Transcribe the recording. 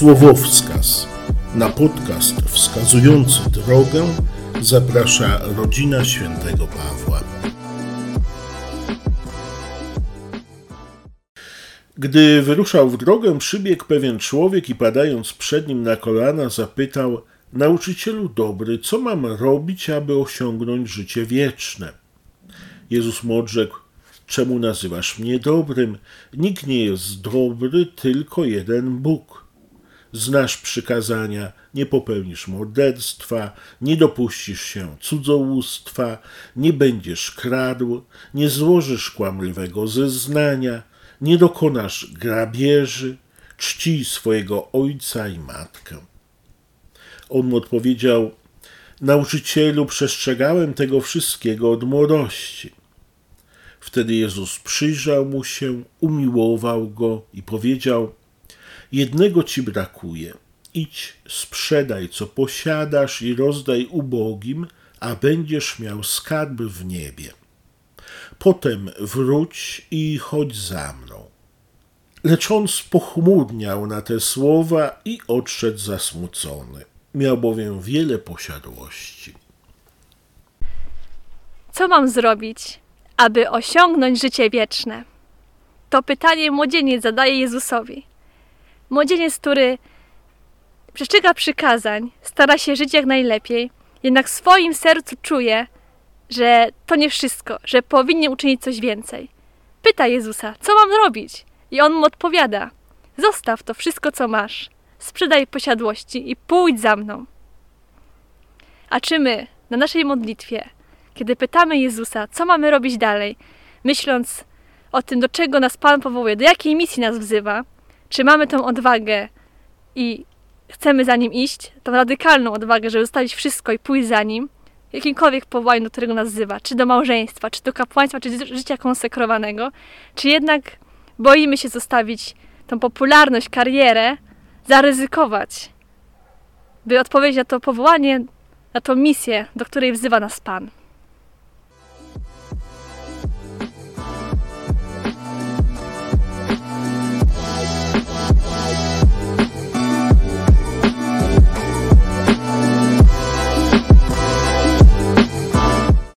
Słowowskaz. Na podcast wskazujący drogę zaprasza rodzina świętego Pawła. Gdy wyruszał w drogę, przybiegł pewien człowiek i padając przed nim na kolana zapytał: Nauczycielu dobry, co mam robić, aby osiągnąć życie wieczne? Jezus mu odrzekł: Czemu nazywasz mnie dobrym? Nikt nie jest dobry, tylko jeden Bóg znasz przykazania, nie popełnisz morderstwa, nie dopuścisz się cudzołóstwa, nie będziesz kradł, nie złożysz kłamliwego zeznania, nie dokonasz grabieży, czci swojego ojca i matkę. On mu odpowiedział: Nauczycielu, przestrzegałem tego wszystkiego od młodości. Wtedy Jezus przyjrzał mu się, umiłował go i powiedział: Jednego ci brakuje. Idź, sprzedaj, co posiadasz i rozdaj ubogim, a będziesz miał skarb w niebie. Potem wróć i chodź za mną. Lecz on spochmurniał na te słowa i odszedł zasmucony. Miał bowiem wiele posiadłości. Co mam zrobić, aby osiągnąć życie wieczne? To pytanie młodzieniec zadaje Jezusowi. Młodzieniec, który przestrzega przykazań, stara się żyć jak najlepiej, jednak w swoim sercu czuje, że to nie wszystko, że powinien uczynić coś więcej. Pyta Jezusa, co mam robić? I on mu odpowiada: Zostaw to wszystko, co masz, sprzedaj posiadłości i pójdź za mną. A czy my na naszej modlitwie, kiedy pytamy Jezusa, co mamy robić dalej, myśląc o tym, do czego nas Pan powołuje, do jakiej misji nas wzywa, czy mamy tą odwagę i chcemy za nim iść, tą radykalną odwagę, żeby zostawić wszystko i pójść za nim, jakimkolwiek powołaniu, do którego nas wzywa, czy do małżeństwa, czy do kapłaństwa, czy do życia konsekrowanego, czy jednak boimy się zostawić tą popularność, karierę, zaryzykować, by odpowiedzieć na to powołanie, na tą misję, do której wzywa nas Pan.